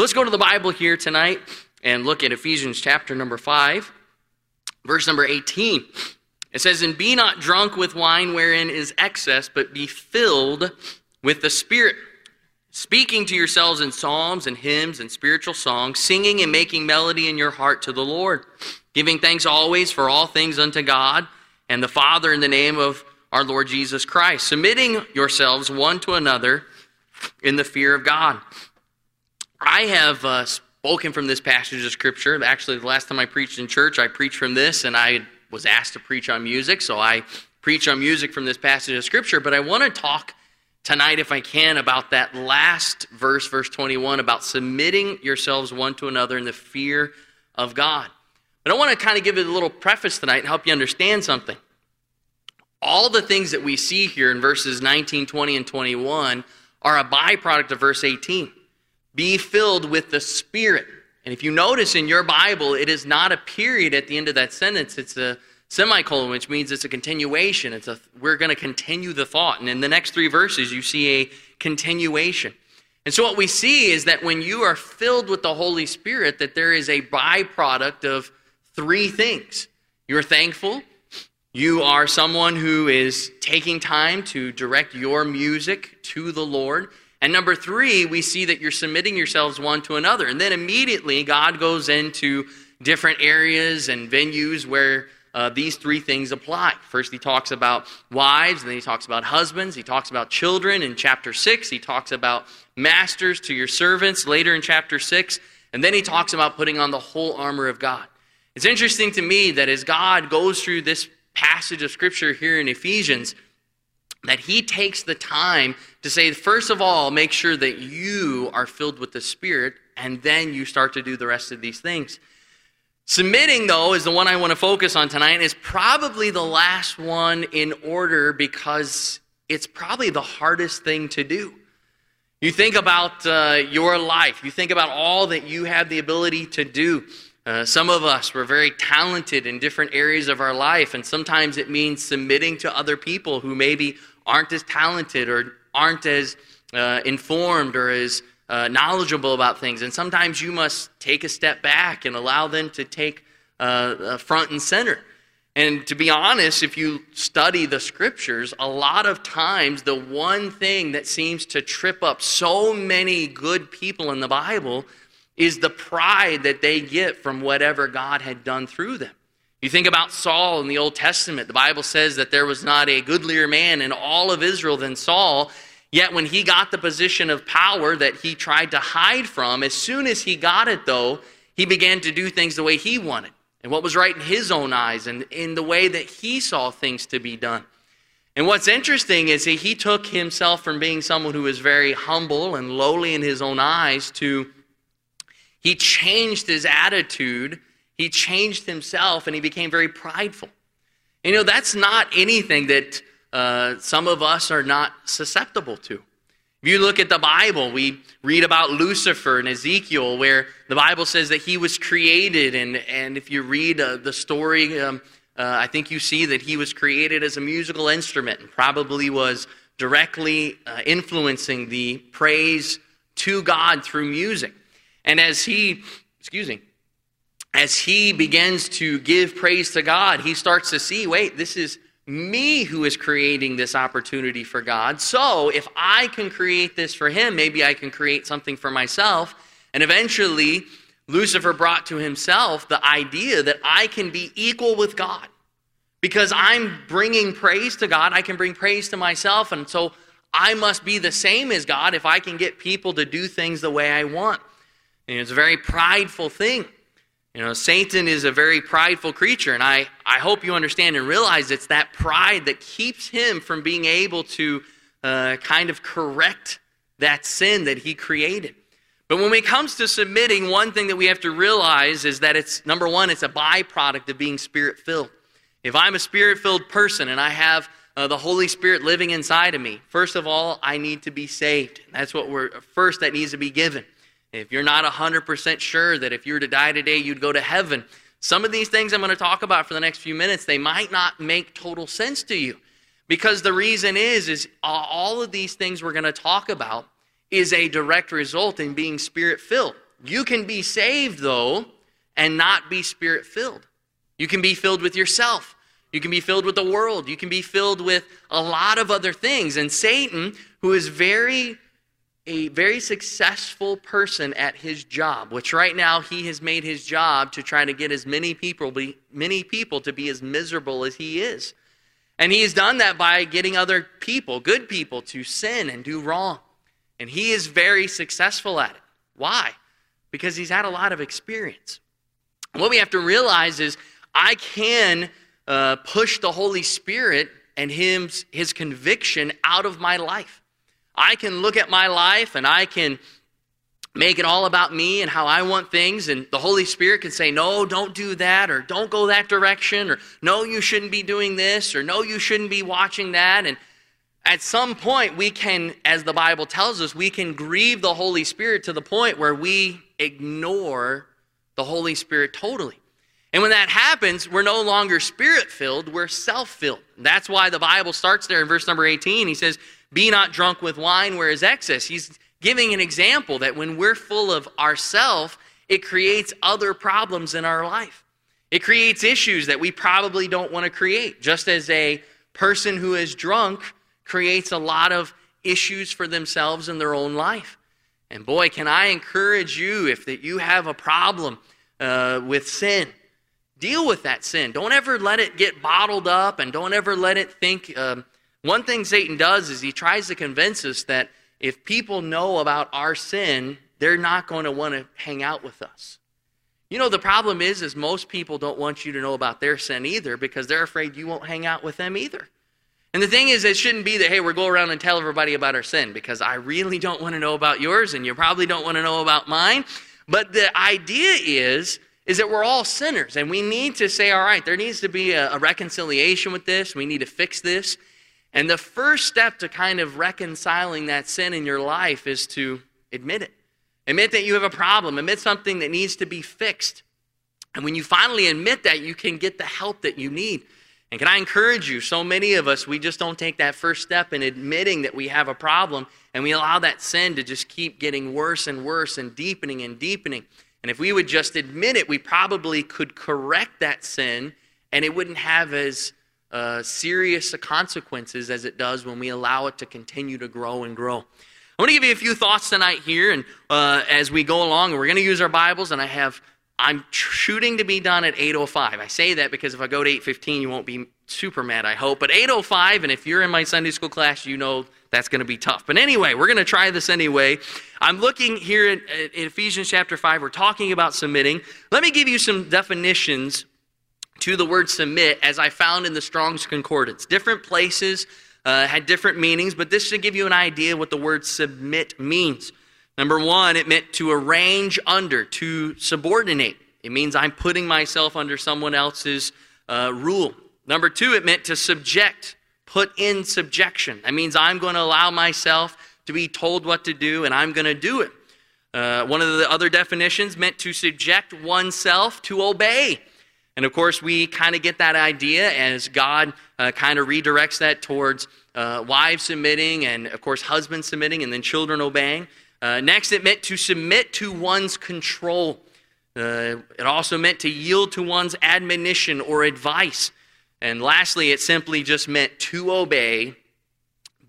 Let's go to the Bible here tonight and look at Ephesians chapter number 5, verse number 18. It says, And be not drunk with wine wherein is excess, but be filled with the Spirit, speaking to yourselves in psalms and hymns and spiritual songs, singing and making melody in your heart to the Lord, giving thanks always for all things unto God and the Father in the name of our Lord Jesus Christ, submitting yourselves one to another in the fear of God. I have uh, spoken from this passage of Scripture. Actually, the last time I preached in church, I preached from this, and I was asked to preach on music, so I preach on music from this passage of Scripture. But I want to talk tonight, if I can, about that last verse, verse 21, about submitting yourselves one to another in the fear of God. But I want to kind of give it a little preface tonight and help you understand something. All the things that we see here in verses 19, 20, and 21 are a byproduct of verse 18. Be filled with the Spirit. And if you notice in your Bible, it is not a period at the end of that sentence. It's a semicolon, which means it's a continuation. It's a we're going to continue the thought. And in the next three verses, you see a continuation. And so what we see is that when you are filled with the Holy Spirit, that there is a byproduct of three things. You're thankful. You are someone who is taking time to direct your music to the Lord. And number three, we see that you're submitting yourselves one to another. And then immediately, God goes into different areas and venues where uh, these three things apply. First, he talks about wives, and then he talks about husbands. He talks about children in chapter 6. He talks about masters to your servants later in chapter 6. And then he talks about putting on the whole armor of God. It's interesting to me that as God goes through this passage of Scripture here in Ephesians, that he takes the time to say, first of all, make sure that you are filled with the Spirit, and then you start to do the rest of these things. Submitting, though, is the one I want to focus on tonight, and is probably the last one in order because it's probably the hardest thing to do. You think about uh, your life, you think about all that you have the ability to do. Uh, some of us were very talented in different areas of our life, and sometimes it means submitting to other people who maybe aren't as talented or aren't as uh, informed or as uh, knowledgeable about things. And sometimes you must take a step back and allow them to take uh, front and center. And to be honest, if you study the scriptures, a lot of times the one thing that seems to trip up so many good people in the Bible is the pride that they get from whatever God had done through them. You think about Saul in the Old Testament. The Bible says that there was not a goodlier man in all of Israel than Saul. Yet when he got the position of power that he tried to hide from, as soon as he got it, though, he began to do things the way he wanted and what was right in his own eyes and in the way that he saw things to be done. And what's interesting is he, he took himself from being someone who was very humble and lowly in his own eyes to he changed his attitude he changed himself and he became very prideful. You know, that's not anything that uh, some of us are not susceptible to. If you look at the Bible, we read about Lucifer and Ezekiel, where the Bible says that he was created. And, and if you read uh, the story, um, uh, I think you see that he was created as a musical instrument and probably was directly uh, influencing the praise to God through music. And as he, excuse me, as he begins to give praise to God, he starts to see wait, this is me who is creating this opportunity for God. So if I can create this for him, maybe I can create something for myself. And eventually, Lucifer brought to himself the idea that I can be equal with God. Because I'm bringing praise to God, I can bring praise to myself. And so I must be the same as God if I can get people to do things the way I want. And it's a very prideful thing. You know, Satan is a very prideful creature, and I, I hope you understand and realize it's that pride that keeps him from being able to uh, kind of correct that sin that he created. But when it comes to submitting, one thing that we have to realize is that it's number one, it's a byproduct of being spirit filled. If I'm a spirit filled person and I have uh, the Holy Spirit living inside of me, first of all, I need to be saved. That's what we're first that needs to be given. If you're not 100% sure that if you were to die today, you'd go to heaven, some of these things I'm going to talk about for the next few minutes, they might not make total sense to you. Because the reason is, is all of these things we're going to talk about is a direct result in being spirit filled. You can be saved, though, and not be spirit filled. You can be filled with yourself. You can be filled with the world. You can be filled with a lot of other things. And Satan, who is very a very successful person at his job, which right now he has made his job to try to get as many people be, many people to be as miserable as he is. And he has done that by getting other people, good people, to sin and do wrong. And he is very successful at it. Why? Because he's had a lot of experience. what we have to realize is I can uh, push the Holy Spirit and his, his conviction out of my life. I can look at my life and I can make it all about me and how I want things, and the Holy Spirit can say, No, don't do that, or don't go that direction, or no, you shouldn't be doing this, or no, you shouldn't be watching that. And at some point, we can, as the Bible tells us, we can grieve the Holy Spirit to the point where we ignore the Holy Spirit totally. And when that happens, we're no longer spirit filled, we're self filled. That's why the Bible starts there in verse number 18. He says, Be not drunk with wine where is excess. He's giving an example that when we're full of ourself, it creates other problems in our life. It creates issues that we probably don't want to create. Just as a person who is drunk creates a lot of issues for themselves in their own life. And boy, can I encourage you if that you have a problem uh, with sin, deal with that sin. Don't ever let it get bottled up, and don't ever let it think. Um, one thing Satan does is he tries to convince us that if people know about our sin, they're not going to want to hang out with us. You know, the problem is, is most people don't want you to know about their sin either because they're afraid you won't hang out with them either. And the thing is, it shouldn't be that, hey, we're going around and tell everybody about our sin because I really don't want to know about yours and you probably don't want to know about mine. But the idea is, is that we're all sinners and we need to say, all right, there needs to be a, a reconciliation with this. We need to fix this. And the first step to kind of reconciling that sin in your life is to admit it. Admit that you have a problem, admit something that needs to be fixed. And when you finally admit that, you can get the help that you need. And can I encourage you? So many of us, we just don't take that first step in admitting that we have a problem, and we allow that sin to just keep getting worse and worse and deepening and deepening. And if we would just admit it, we probably could correct that sin, and it wouldn't have as uh, serious consequences as it does when we allow it to continue to grow and grow. I want to give you a few thoughts tonight here, and uh, as we go along, we're going to use our Bibles, and I have I'm shooting to be done at 8:05. I say that because if I go to 8:15, you won't be super mad, I hope. But 8:05, and if you're in my Sunday school class, you know that's going to be tough. But anyway, we're going to try this anyway. I'm looking here in, in Ephesians chapter 5. We're talking about submitting. Let me give you some definitions to the word submit as I found in the Strong's Concordance. Different places uh, had different meanings, but this should give you an idea what the word submit means. Number one, it meant to arrange under, to subordinate. It means I'm putting myself under someone else's uh, rule. Number two, it meant to subject, put in subjection. That means I'm going to allow myself to be told what to do and I'm going to do it. Uh, one of the other definitions meant to subject oneself to obey. And of course, we kind of get that idea as God uh, kind of redirects that towards uh, wives submitting, and of course, husbands submitting, and then children obeying. Uh, next, it meant to submit to one's control. Uh, it also meant to yield to one's admonition or advice. And lastly, it simply just meant to obey,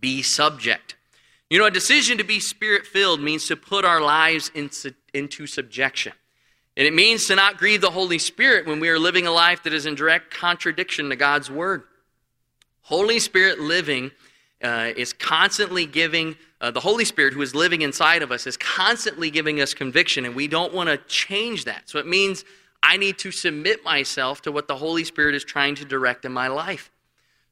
be subject. You know, a decision to be spirit filled means to put our lives into, into subjection. And it means to not grieve the Holy Spirit when we are living a life that is in direct contradiction to God's Word. Holy Spirit living uh, is constantly giving, uh, the Holy Spirit who is living inside of us is constantly giving us conviction, and we don't want to change that. So it means I need to submit myself to what the Holy Spirit is trying to direct in my life.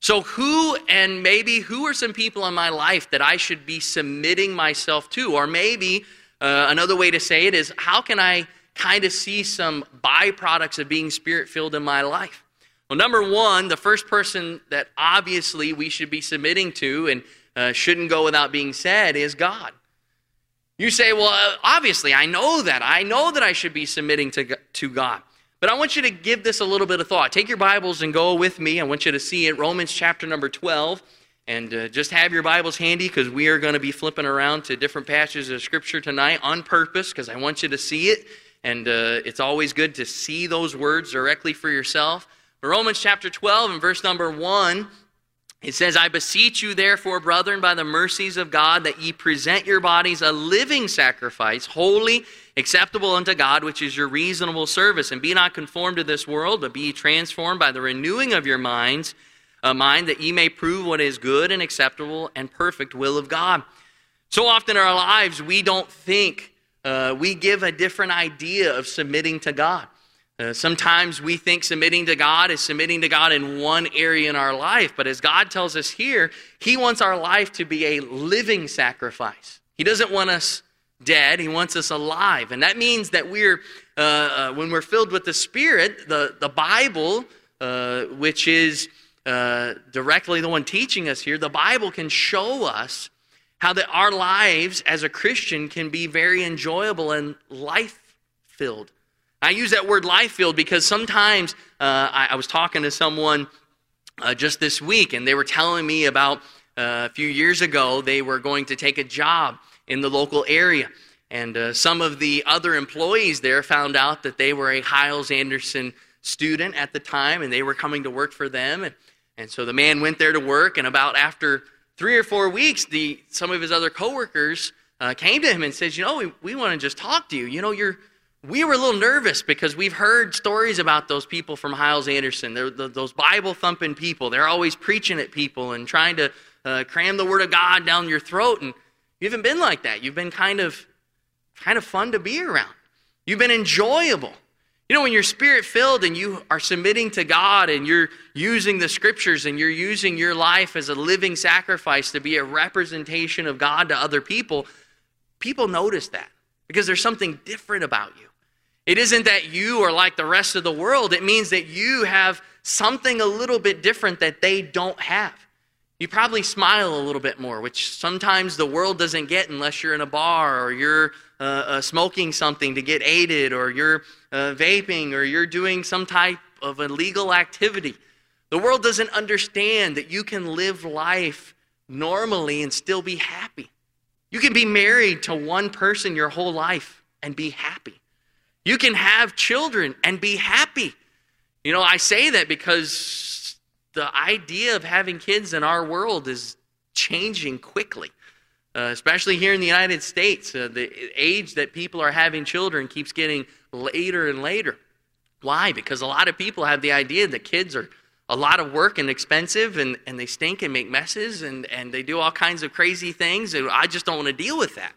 So, who and maybe who are some people in my life that I should be submitting myself to? Or maybe uh, another way to say it is, how can I kind of see some byproducts of being spirit filled in my life. Well, number one, the first person that obviously we should be submitting to and uh, shouldn't go without being said is God. You say, well, uh, obviously, I know that. I know that I should be submitting to, to God. But I want you to give this a little bit of thought. Take your Bibles and go with me. I want you to see it, Romans chapter number 12. And uh, just have your Bibles handy because we are going to be flipping around to different passages of Scripture tonight on purpose because I want you to see it. And uh, it's always good to see those words directly for yourself. Romans chapter 12 and verse number 1 it says, I beseech you, therefore, brethren, by the mercies of God, that ye present your bodies a living sacrifice, holy, acceptable unto God, which is your reasonable service. And be not conformed to this world, but be transformed by the renewing of your minds, a mind that ye may prove what is good and acceptable and perfect will of God. So often in our lives, we don't think, uh, we give a different idea of submitting to God. Uh, sometimes we think submitting to God is submitting to God in one area in our life, but as God tells us here, He wants our life to be a living sacrifice. He doesn't want us dead, He wants us alive. And that means that we're, uh, uh, when we're filled with the Spirit, the, the Bible, uh, which is uh, directly the one teaching us here, the Bible can show us how that our lives as a Christian can be very enjoyable and life filled. I use that word life filled because sometimes uh, I, I, was talking to someone uh, just this week, and they were telling me about uh, a few years ago they were going to take a job in the local area. And uh, some of the other employees there found out that they were a Hyles Anderson student at the time, and they were coming to work for them. And, and so the man went there to work, and about after three or four weeks, the, some of his other coworkers uh, came to him and said, You know, we, we want to just talk to you. You know, you're we were a little nervous because we've heard stories about those people from Hyles Anderson. They're the, those Bible thumping people. They're always preaching at people and trying to uh, cram the Word of God down your throat. And you haven't been like that. You've been kind of, kind of fun to be around. You've been enjoyable. You know, when you're spirit filled and you are submitting to God and you're using the scriptures and you're using your life as a living sacrifice to be a representation of God to other people, people notice that because there's something different about you. It isn't that you are like the rest of the world, it means that you have something a little bit different that they don't have. You probably smile a little bit more, which sometimes the world doesn't get unless you're in a bar or you're uh, uh, smoking something to get aided or you're uh, vaping or you're doing some type of illegal activity. The world doesn't understand that you can live life normally and still be happy. You can be married to one person your whole life and be happy. You can have children and be happy. You know, I say that because the idea of having kids in our world is changing quickly, uh, especially here in the United States. Uh, the age that people are having children keeps getting later and later. Why? Because a lot of people have the idea that kids are a lot of work and expensive and, and they stink and make messes and, and they do all kinds of crazy things, and I just don't want to deal with that.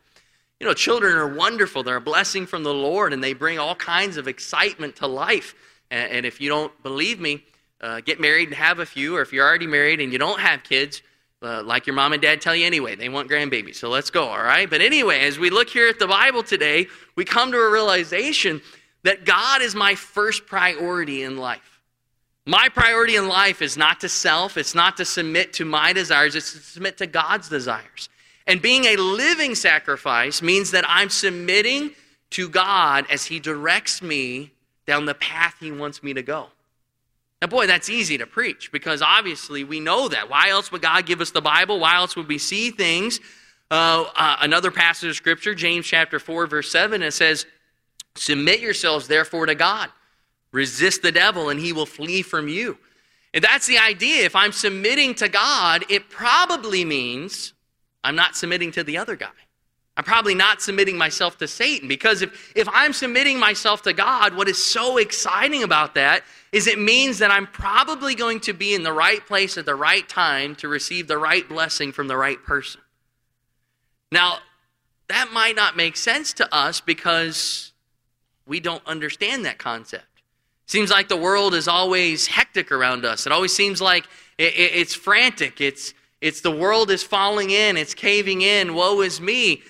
You know, children are wonderful. They're a blessing from the Lord, and they bring all kinds of excitement to life. And, and if you don't believe me, uh, get married and have a few, or if you're already married and you don't have kids, uh, like your mom and dad tell you anyway, they want grandbabies. So let's go, all right? But anyway, as we look here at the Bible today, we come to a realization that God is my first priority in life. My priority in life is not to self, it's not to submit to my desires, it's to submit to God's desires. And being a living sacrifice means that I'm submitting to God as He directs me down the path He wants me to go. Now, boy, that's easy to preach because obviously we know that. Why else would God give us the Bible? Why else would we see things? Uh, uh, another passage of Scripture, James chapter 4, verse 7, it says, Submit yourselves therefore to God. Resist the devil, and he will flee from you. And that's the idea. If I'm submitting to God, it probably means I'm not submitting to the other guy. I'm probably not submitting myself to Satan because if, if I'm submitting myself to God, what is so exciting about that is it means that I'm probably going to be in the right place at the right time to receive the right blessing from the right person. Now, that might not make sense to us because we don't understand that concept. Seems like the world is always hectic around us. It always seems like it, it, it's frantic. It's it's the world is falling in, it's caving in, woe is me.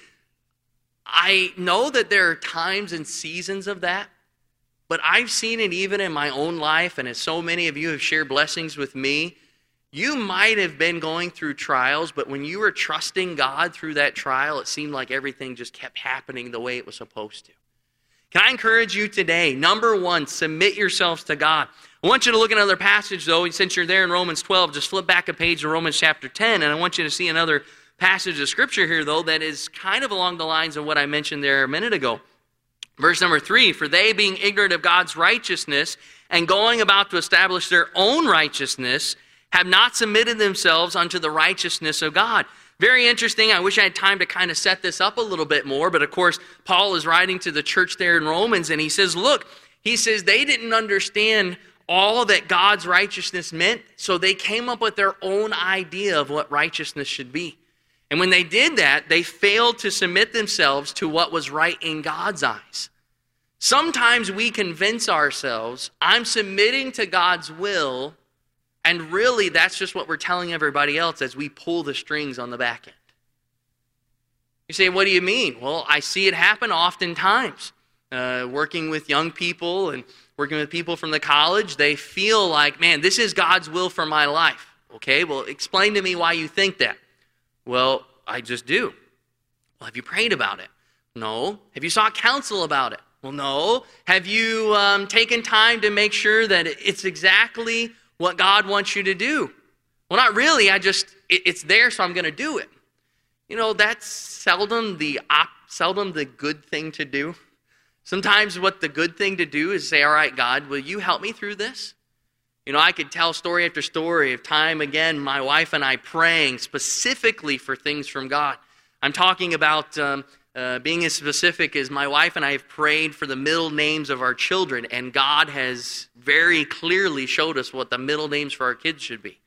I know that there are times and seasons of that, but I've seen it even in my own life, and as so many of you have shared blessings with me, you might have been going through trials, but when you were trusting God through that trial, it seemed like everything just kept happening the way it was supposed to. Can I encourage you today? Number one, submit yourselves to God. I want you to look at another passage, though, since you're there in Romans 12, just flip back a page to Romans chapter 10, and I want you to see another passage of Scripture here, though, that is kind of along the lines of what I mentioned there a minute ago. Verse number three For they, being ignorant of God's righteousness and going about to establish their own righteousness, have not submitted themselves unto the righteousness of God. Very interesting. I wish I had time to kind of set this up a little bit more, but of course, Paul is writing to the church there in Romans, and he says, Look, he says they didn't understand all that God's righteousness meant, so they came up with their own idea of what righteousness should be. And when they did that, they failed to submit themselves to what was right in God's eyes. Sometimes we convince ourselves, I'm submitting to God's will, and really that's just what we're telling everybody else as we pull the strings on the back end. You say, What do you mean? Well, I see it happen oftentimes. Uh, working with young people and working with people from the college, they feel like, man, this is God's will for my life. Okay, well, explain to me why you think that. Well, I just do. Well, have you prayed about it? No. Have you sought counsel about it? Well, no. Have you um, taken time to make sure that it's exactly what God wants you to do? Well, not really. I just, it, it's there, so I'm going to do it. You know, that's seldom the, op, seldom the good thing to do. Sometimes what the good thing to do is say, All right, God, will you help me through this? You know, I could tell story after story of time again, my wife and I praying specifically for things from God. I'm talking about um, uh, being as specific as my wife and I have prayed for the middle names of our children, and God has very clearly showed us what the middle names for our kids should be.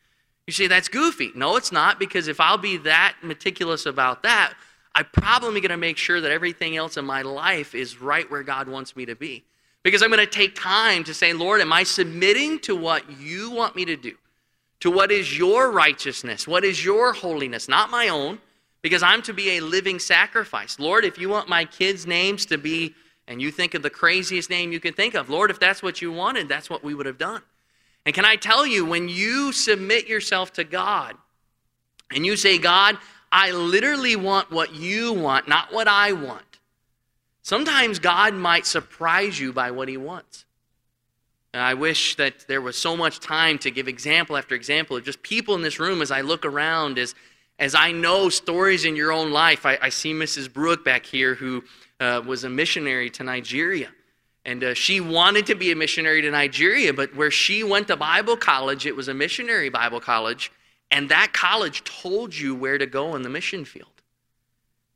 You say, that's goofy. No, it's not, because if I'll be that meticulous about that, I'm probably going to make sure that everything else in my life is right where God wants me to be. Because I'm going to take time to say, Lord, am I submitting to what you want me to do? To what is your righteousness? What is your holiness? Not my own, because I'm to be a living sacrifice. Lord, if you want my kids' names to be, and you think of the craziest name you can think of, Lord, if that's what you wanted, that's what we would have done. And can I tell you, when you submit yourself to God and you say, God, I literally want what you want, not what I want. Sometimes God might surprise you by what he wants. And I wish that there was so much time to give example after example of just people in this room as I look around, as, as I know stories in your own life. I, I see Mrs. Brewick back here who uh, was a missionary to Nigeria. And uh, she wanted to be a missionary to Nigeria, but where she went to Bible college, it was a missionary Bible college. And that college told you where to go in the mission field.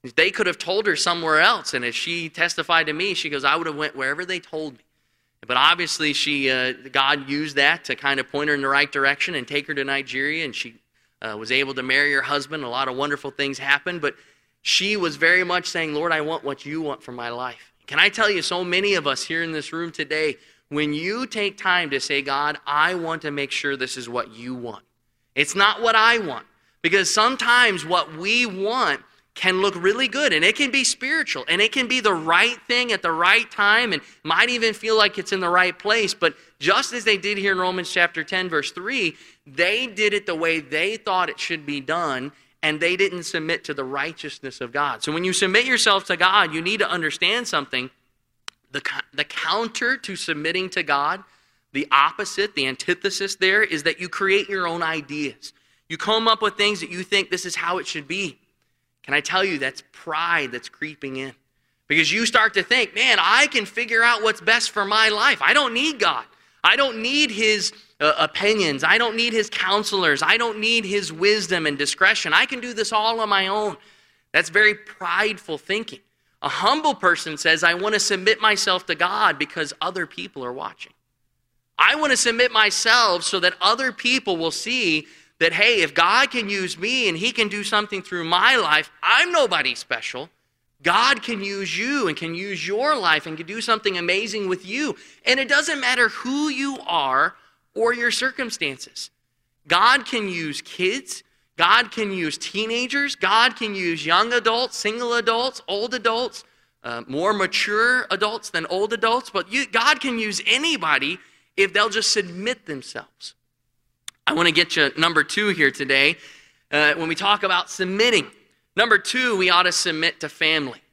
They could have told her somewhere else, and as she testified to me, she goes, "I would have went wherever they told me." But obviously, she uh, God used that to kind of point her in the right direction and take her to Nigeria, and she uh, was able to marry her husband. A lot of wonderful things happened, but she was very much saying, "Lord, I want what you want for my life." Can I tell you, so many of us here in this room today, when you take time to say, "God, I want to make sure this is what you want," It's not what I want. Because sometimes what we want can look really good and it can be spiritual and it can be the right thing at the right time and might even feel like it's in the right place. But just as they did here in Romans chapter 10, verse 3, they did it the way they thought it should be done and they didn't submit to the righteousness of God. So when you submit yourself to God, you need to understand something. The, the counter to submitting to God the opposite, the antithesis there, is that you create your own ideas. You come up with things that you think this is how it should be. Can I tell you that's pride that's creeping in? Because you start to think, man, I can figure out what's best for my life. I don't need God. I don't need His uh, opinions. I don't need His counselors. I don't need His wisdom and discretion. I can do this all on my own. That's very prideful thinking. A humble person says, I want to submit myself to God because other people are watching. I want to submit myself so that other people will see that, hey, if God can use me and He can do something through my life, I'm nobody special. God can use you and can use your life and can do something amazing with you. And it doesn't matter who you are or your circumstances. God can use kids. God can use teenagers. God can use young adults, single adults, old adults, uh, more mature adults than old adults. But you, God can use anybody if they'll just submit themselves. I want to get you number two here today uh, when we talk about submitting. Number two, we ought to submit to family.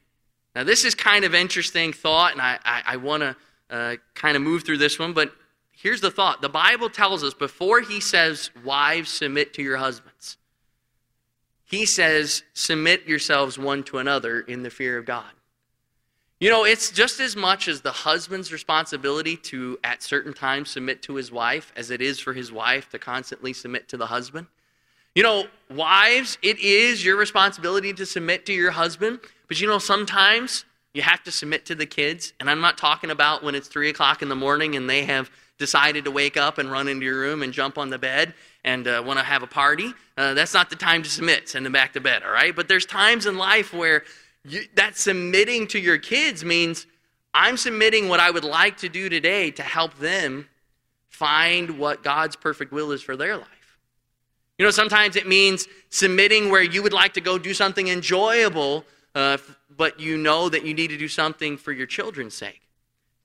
Now, this is kind of interesting thought, and I, I, I want to uh, kind of move through this one, but here's the thought. The Bible tells us before he says, Wives, submit to your husbands, he says, Submit yourselves one to another in the fear of God. You know, it's just as much as the husband's responsibility to, at certain times, submit to his wife as it is for his wife to constantly submit to the husband. You know, wives, it is your responsibility to submit to your husband, but you know, sometimes you have to submit to the kids. And I'm not talking about when it's 3 o'clock in the morning and they have decided to wake up and run into your room and jump on the bed and uh, want to have a party. Uh, that's not the time to submit. Send them back to bed, all right? But there's times in life where you, that submitting to your kids means I'm submitting what I would like to do today to help them find what God's perfect will is for their life. You know, sometimes it means submitting where you would like to go do something enjoyable, uh, but you know that you need to do something for your children's sake.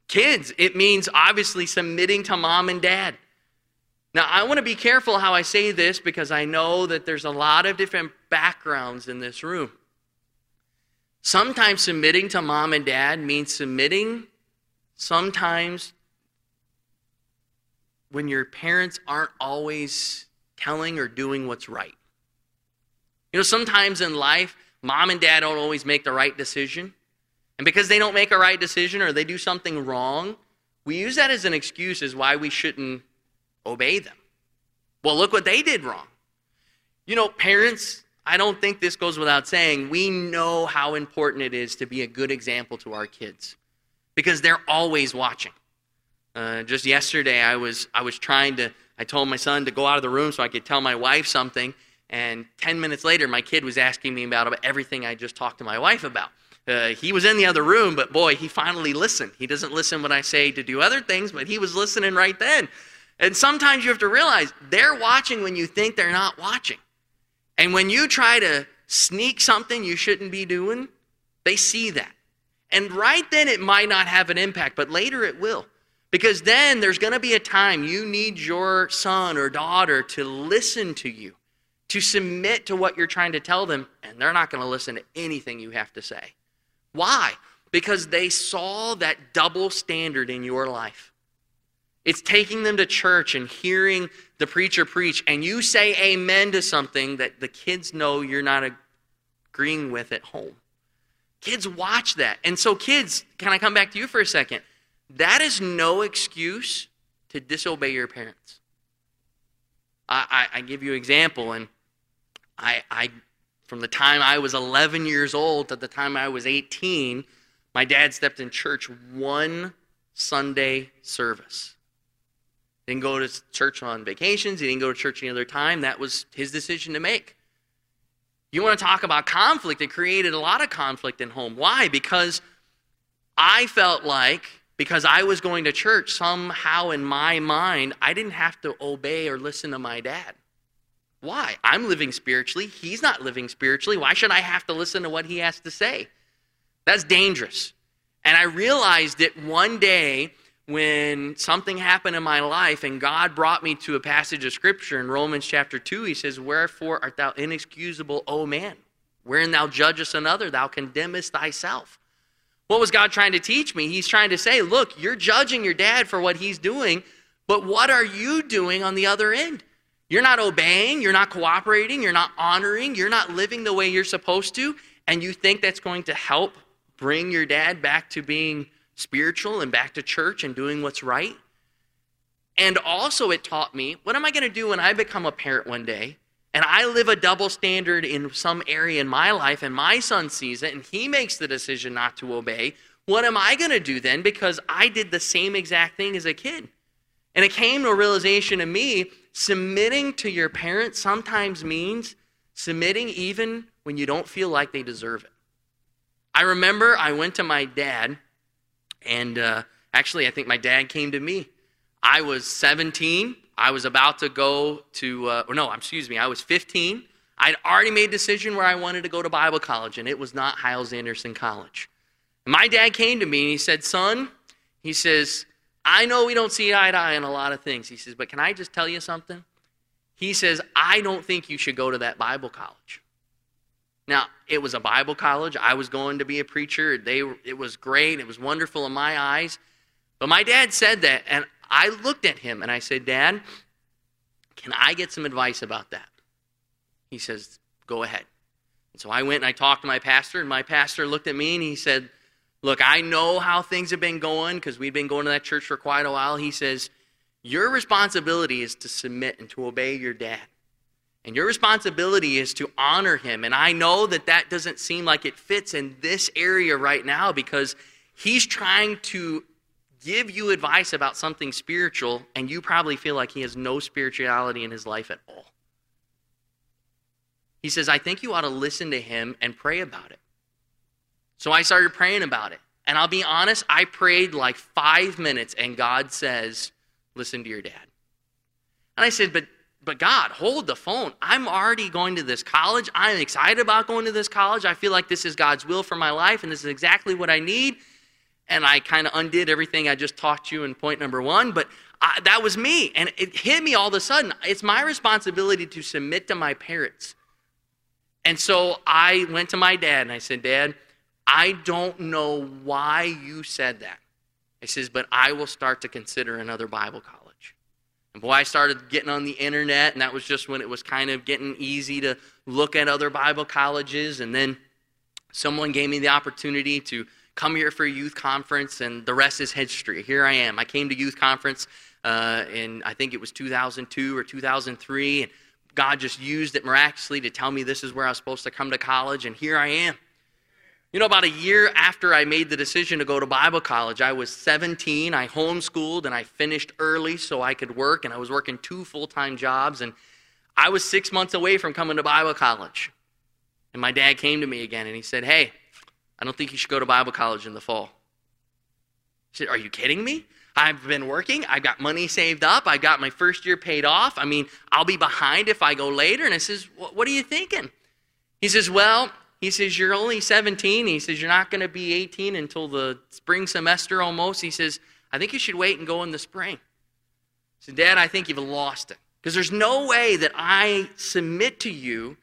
Kids, it means obviously submitting to mom and dad. Now, I want to be careful how I say this because I know that there's a lot of different backgrounds in this room. Sometimes submitting to mom and dad means submitting sometimes when your parents aren't always telling or doing what's right. You know, sometimes in life, mom and dad don't always make the right decision. And because they don't make a right decision or they do something wrong, we use that as an excuse as why we shouldn't obey them. Well, look what they did wrong. You know, parents, I don't think this goes without saying, we know how important it is to be a good example to our kids because they're always watching. Uh, just yesterday, I was, I was trying to, I told my son to go out of the room so I could tell my wife something. And 10 minutes later, my kid was asking me about, everything I just talked to my wife about. Uh, he was in the other room, but boy, he finally listened. He doesn't listen when I say to do other things, but he was listening right then. And sometimes you have to realize they're watching when you think they're not watching. And when you try to sneak something you shouldn't be doing, they see that. And right then it might not have an impact, but later it will. Because then there's going to be a time you need your son or daughter to listen to you, to submit to what you're trying to tell them, and they're not going to listen to anything you have to say. Why? Because they saw that double standard in your life. It's taking them to church and hearing the preacher preach, and you say amen to something that the kids know you're not agreeing with at home. Kids watch that. And so, kids, can I come back to you for a second? That is no excuse to disobey your parents. I, I, I give you an example, and I, I, from the time I was 11 years old to the time I was 18, my dad stepped in church one Sunday service. Didn't go to church on vacations. He didn't go to church any other time. That was his decision to make. You want to talk about conflict? It created a lot of conflict in home. Why? Because I felt like, because I was going to church, somehow in my mind, I didn't have to obey or listen to my dad. Why? I'm living spiritually. He's not living spiritually. Why should I have to listen to what he has to say? That's dangerous. And I realized it one day when something happened in my life and God brought me to a passage of Scripture in Romans chapter 2, he says, Wherefore art thou inexcusable, O man? Wherein thou judgest another, thou condemnest thyself. What was God trying to teach me? He's trying to say, Look, you're judging your dad for what he's doing, but what are you doing on the other end? You're not obeying, you're not cooperating, you're not honoring, you're not living the way you're supposed to, and you think that's going to help bring your dad back to being spiritual and back to church and doing what's right. And also, it taught me what am I going to do when I become a parent one day and I live a double standard in some area in my life and my son sees it and he makes the decision not to obey? What am I going to do then? Because I did the same exact thing as a kid. And it came to a realization to me submitting to your parents sometimes means submitting even when you don't feel like they deserve it. I remember I went to my dad and uh, actually, I think my dad came to me. I was 17. I was about to go to, uh, or no, excuse me, I was 15. I'd already made a decision where I wanted to go to Bible college, and it was not Hyles Anderson College. And my dad came to me and he said, Son, he says, I know we don't see eye to eye on a lot of things. He says, but can I just tell you something? He says, I don't think you should go to that Bible college. Now, it was a Bible college. I was going to be a preacher. They, it was great. It was wonderful in my eyes. But my dad said that, and I looked at him and I said, Dad, can I get some advice about that? He says, Go ahead. And so I went and I talked to my pastor, and my pastor looked at me and he said, Look, I know how things have been going because we've been going to that church for quite a while. He says, Your responsibility is to submit and to obey your dad. And your responsibility is to honor him. And I know that that doesn't seem like it fits in this area right now because he's trying to give you advice about something spiritual, and you probably feel like he has no spirituality in his life at all. He says, I think you ought to listen to him and pray about it. So I started praying about it. And I'll be honest, I prayed like five minutes, and God says, Listen to your dad. And I said, But but God, hold the phone. I'm already going to this college. I'm excited about going to this college. I feel like this is God's will for my life, and this is exactly what I need and I kind of undid everything I just taught you in point number one, but I, that was me. And it hit me all of a sudden. It's my responsibility to submit to my parents. And so I went to my dad and I said, Dad, I don't know why you said that. He says, but I will start to consider another Bible college. And boy, I started getting on the internet, and that was just when it was kind of getting easy to look at other Bible colleges. And then someone gave me the opportunity to come here for a youth conference, and the rest is history. Here I am. I came to youth conference uh, in, I think it was 2002 or 2003, and God just used it miraculously to tell me this is where I was supposed to come to college, and here I am. You know, about a year after I made the decision to go to Bible college, I was 17. I homeschooled and I finished early so I could work, and I was working two full time jobs. And I was six months away from coming to Bible college. And my dad came to me again and he said, Hey, I don't think you should go to Bible college in the fall. He said, Are you kidding me? I've been working. I've got money saved up. I got my first year paid off. I mean, I'll be behind if I go later. And I says, What are you thinking? He says, Well, he says, You're only 17. He says, You're not going to be 18 until the spring semester almost. He says, I think you should wait and go in the spring. Said, Dad, I think you've lost it. Because there's no way that I submit to you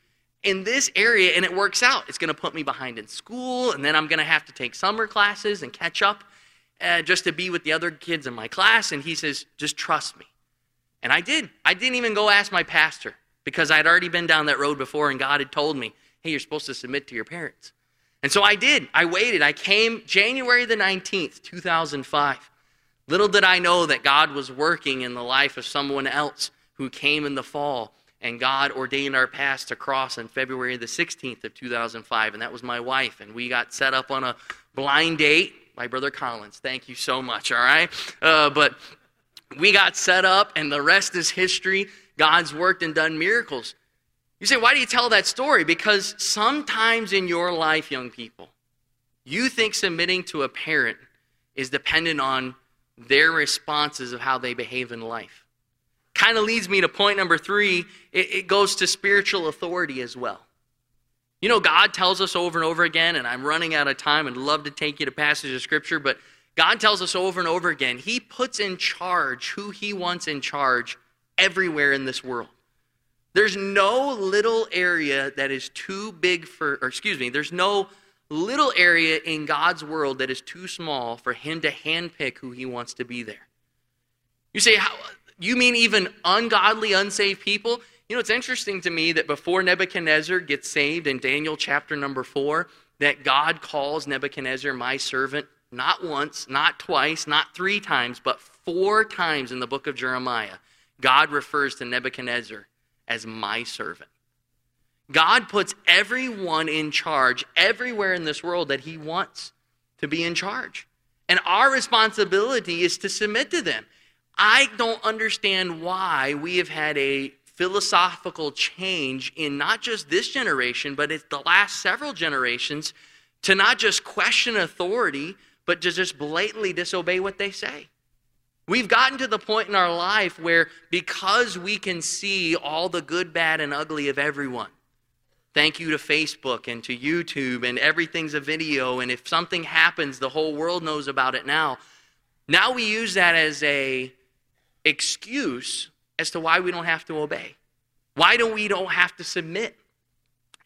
in this area and it works out. It's going to put me behind in school, and then I'm going to have to take summer classes and catch up uh, just to be with the other kids in my class. And he says, just trust me. And I did. I didn't even go ask my pastor because I'd already been down that road before, and God had told me, hey, you're supposed to submit to your parents. And so I did. I waited. I came January the 19th, 2005. Little did I know that God was working in the life of someone else who came in the fall and God ordained our paths to cross on February the 16th of 2005, and that was my wife. And we got set up on a blind date. My brother Collins, thank you so much, all right? Uh, but we got set up, and the rest is history. God's worked and done miracles. You say, why do you tell that story? Because sometimes in your life, young people, you think submitting to a parent is dependent on their responses of how they behave in life kind of leads me to point number three it, it, goes to spiritual authority as well. You know, God tells us over and over again, and I'm running out of time and love to take you to passages of scripture, but God tells us over and over again, He puts in charge who He wants in charge everywhere in this world. There's no little area that is too big for, or excuse me, there's no little area in God's world that is too small for Him to handpick who He wants to be there. You say, how, you mean even ungodly, unsaved people? You know, it's interesting to me that before Nebuchadnezzar gets saved in Daniel chapter number four, that God calls Nebuchadnezzar my servant not once, not twice, not three times, but four times in the book of Jeremiah. God refers to Nebuchadnezzar as my servant. God puts everyone in charge everywhere in this world that he wants to be in charge. And our responsibility is to submit to them. I don't understand why we have had a philosophical change in not just this generation, but it's the last several generations to not just question authority, but to just blatantly disobey what they say. We've gotten to the point in our life where because we can see all the good, bad, and ugly of everyone, thank you to Facebook and to YouTube, and everything's a video, and if something happens, the whole world knows about it now. Now we use that as a excuse as to why we don't have to obey. Why don't we don't have to submit?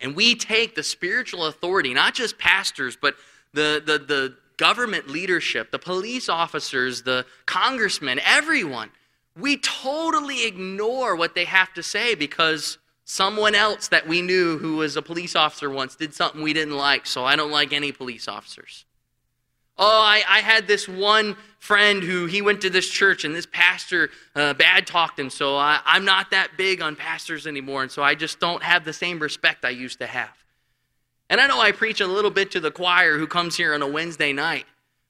And we take the spiritual authority, not just pastors, but the, the, the government leadership, the police officers, the congressmen, everyone. We totally ignore what they have to say because someone else that we knew who was a police officer once did something we didn't like, so I don't like any police officers. Oh, I, I had this one friend who he went to this church and this pastor uh, bad talked him, so I, I'm not that big on pastors anymore, and so I just don't have the same respect I used to have. And I know I preach a little bit to the choir who comes here on a Wednesday night,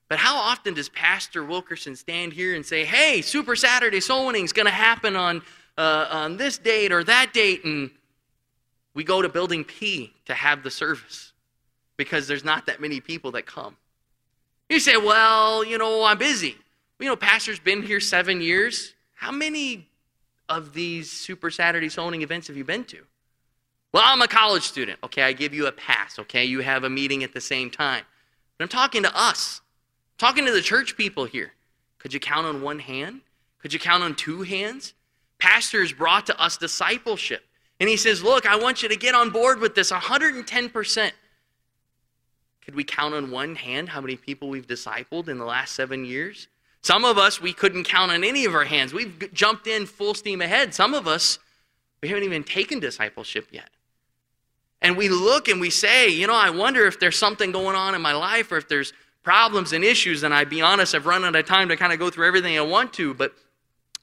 but how often does Pastor Wilkerson stand here and say, hey, Super Saturday Soul Winning is going to happen on, uh, on this date or that date, and we go to Building P to have the service because there's not that many people that come. You say, well, you know, I'm busy. You know, pastor's been here seven years. How many of these Super Saturday Soul-Winning events have you been to? Well, I'm a college student. Okay, I give you a pass. Okay, you have a meeting at the same time. But I'm talking to us, I'm talking to the church people here. Could you count on one hand? Could you count on two hands? Pastors brought to us discipleship. And he says, Look, I want you to get on board with this 110%. Could we count on one hand how many people we've discipled in the last seven years? Some of us, we couldn't count on any of our hands. We've jumped in full steam ahead. Some of us, we haven't even taken discipleship yet. And we look and we say, you know, I wonder if there's something going on in my life or if there's problems and issues. And I be honest, I've run out of time to kind of go through everything I want to, but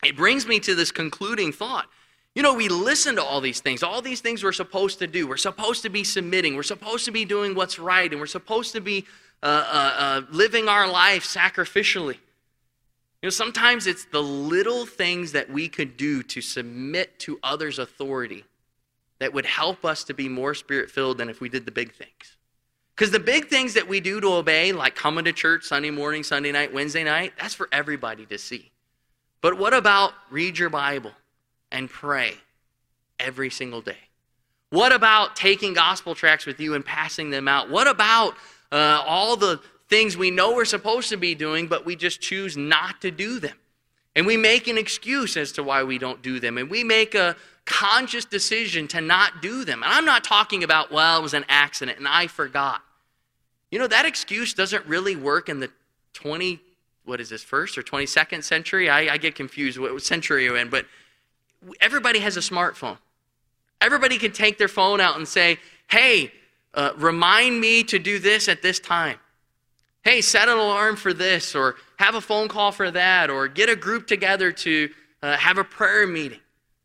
it brings me to this concluding thought. You know, we listen to all these things. All these things we're supposed to do. We're supposed to be submitting. We're supposed to be doing what's right. And we're supposed to be uh, uh, uh, living our life sacrificially. You know, sometimes it's the little things that we could do to submit to others' authority that would help us to be more spirit filled than if we did the big things. Because the big things that we do to obey, like coming to church Sunday morning, Sunday night, Wednesday night, that's for everybody to see. But what about read your Bible? and pray every single day? What about taking gospel tracts with you and passing them out? What about uh, all the things we know we're supposed to be doing, but we just choose not to do them? And we make an excuse as to why we don't do them. And we make a conscious decision to not do them. And I'm not talking about, well, it was an accident and I forgot. You know, that excuse doesn't really work in the 20, what is this, first or 22nd century? I, I get confused what century you're in, but everybody has a smartphone. Everybody can take their phone out and say, hey, uh, remind me to do this at this time. Hey, set an alarm for this, or have a phone call for that, or get a group together to uh, have a prayer meeting.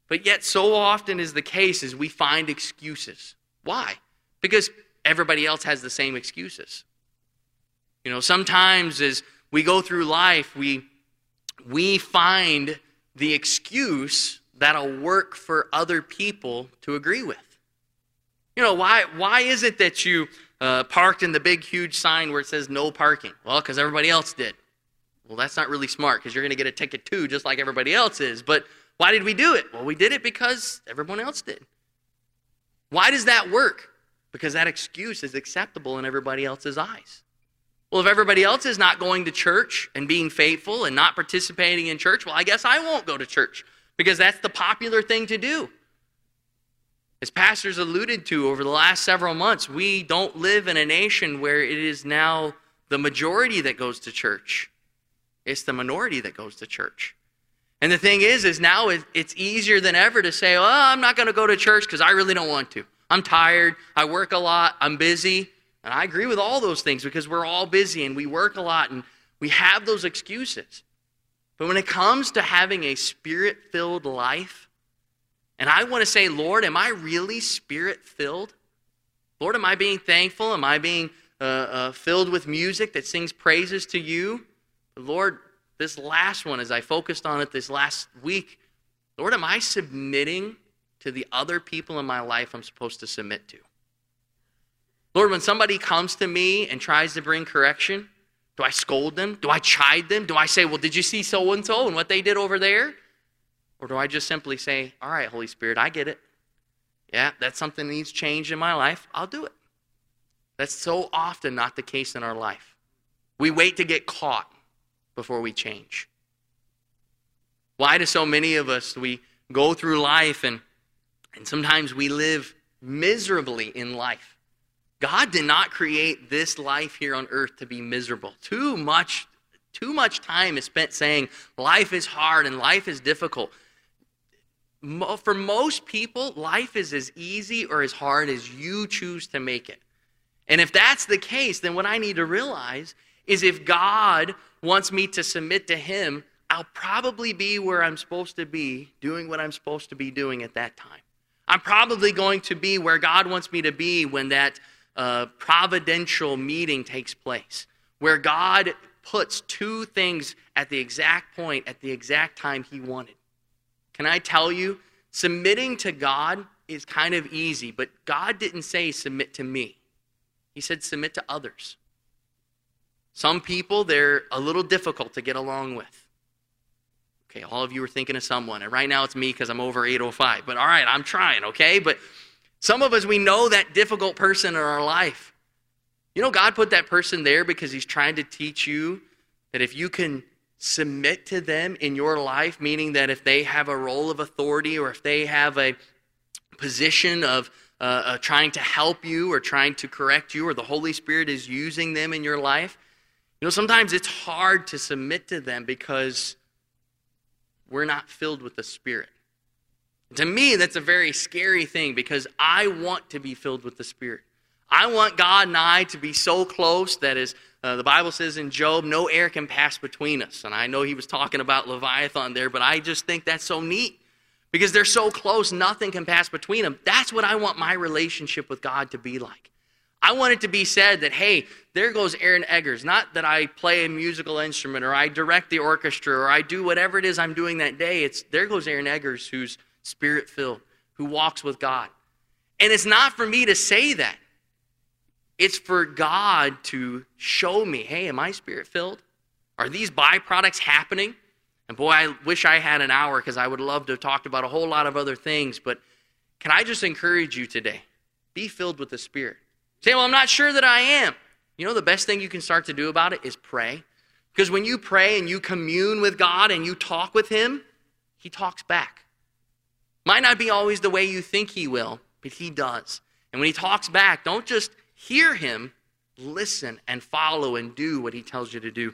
But yet, so often is the case, is we find excuses. Why? Because everybody else has the same excuses. You know, sometimes as we go through life, we we find the excuse that'll work for other people to agree with. You know, why, why is it that you uh, parked in the big, huge sign where it says no parking? Well, because everybody else did. Well, that's not really smart because you're going to get a ticket too, just like everybody else is. But why did we do it? Well, we did it because everyone else did. Why does that work? Because that excuse is acceptable in everybody else's eyes. Well, if everybody else is not going to church and being faithful and not participating in church, well, I guess I won't go to church because that's the popular thing to do. As pastors alluded to over the last several months, we don't live in a nation where it is now the majority that goes to church. It's the minority that goes to church. And the thing is, is now it's easier than ever to say, "Oh, I'm not going to go to church because I really don't want to. I'm tired. I work a lot. I'm busy." And I agree with all those things because we're all busy and we work a lot and we have those excuses. But when it comes to having a spirit filled life, and I want to say, Lord, am I really spirit filled? Lord, am I being thankful? Am I being uh, uh, filled with music that sings praises to you? Lord, this last one, as I focused on it this last week, Lord, am I submitting to the other people in my life I'm supposed to submit to? Lord, when somebody comes to me and tries to bring correction, do I scold them? Do I chide them? Do I say, well, did you see so and so and what they did over there? Or do I just simply say, all right, Holy Spirit, I get it. Yeah, that's something that needs change in my life. I'll do it. That's so often not the case in our life. We wait to get caught before we change. Why do so many of us we go through life and and sometimes we live miserably in life. God did not create this life here on earth to be miserable. Too much too much time is spent saying life is hard and life is difficult. For most people, life is as easy or as hard as you choose to make it. And if that's the case, then what I need to realize is if God wants me to submit to Him, I'll probably be where I'm supposed to be, doing what I'm supposed to be doing at that time. I'm probably going to be where God wants me to be when that uh, providential meeting takes place, where God puts two things at the exact point, at the exact time He wanted. Can I tell you, submitting to God is kind of easy, but God didn't say submit to me, He said submit to others. Some people, they're a little difficult to get along with. Okay, all of you are thinking of someone, and right now it's me because I'm over 805. But all right, I'm trying, okay? But some of us, we know that difficult person in our life. You know, God put that person there because He's trying to teach you that if you can submit to them in your life, meaning that if they have a role of authority or if they have a position of uh, uh, trying to help you or trying to correct you or the Holy Spirit is using them in your life, know, sometimes it's hard to submit to them because we're not filled with the Spirit. To me, that's a very scary thing because I want to be filled with the Spirit. I want God and I to be so close that, as uh, the Bible says in Job, no air can pass between us. And I know he was talking about Leviathan there, but I just think that's so neat because they're so close, nothing can pass between them. That's what I want my relationship with God to be like. I want it to be said that, hey, there goes Aaron Eggers. Not that I play a musical instrument or I direct the orchestra or I do whatever it is I'm doing that day. It's there goes Aaron Eggers who's spirit filled, who walks with God. And it's not for me to say that. It's for God to show me, hey, am I spirit filled? Are these byproducts happening? And boy, I wish I had an hour because I would love to have talked about a whole lot of other things. But can I just encourage you today? Be filled with the Spirit. Say, well, I'm not sure that I am. You know, the best thing you can start to do about it is pray. Because when you pray and you commune with God and you talk with Him, He talks back. Might not be always the way you think He will, but He does. And when He talks back, don't just hear Him, listen and follow and do what He tells you to do.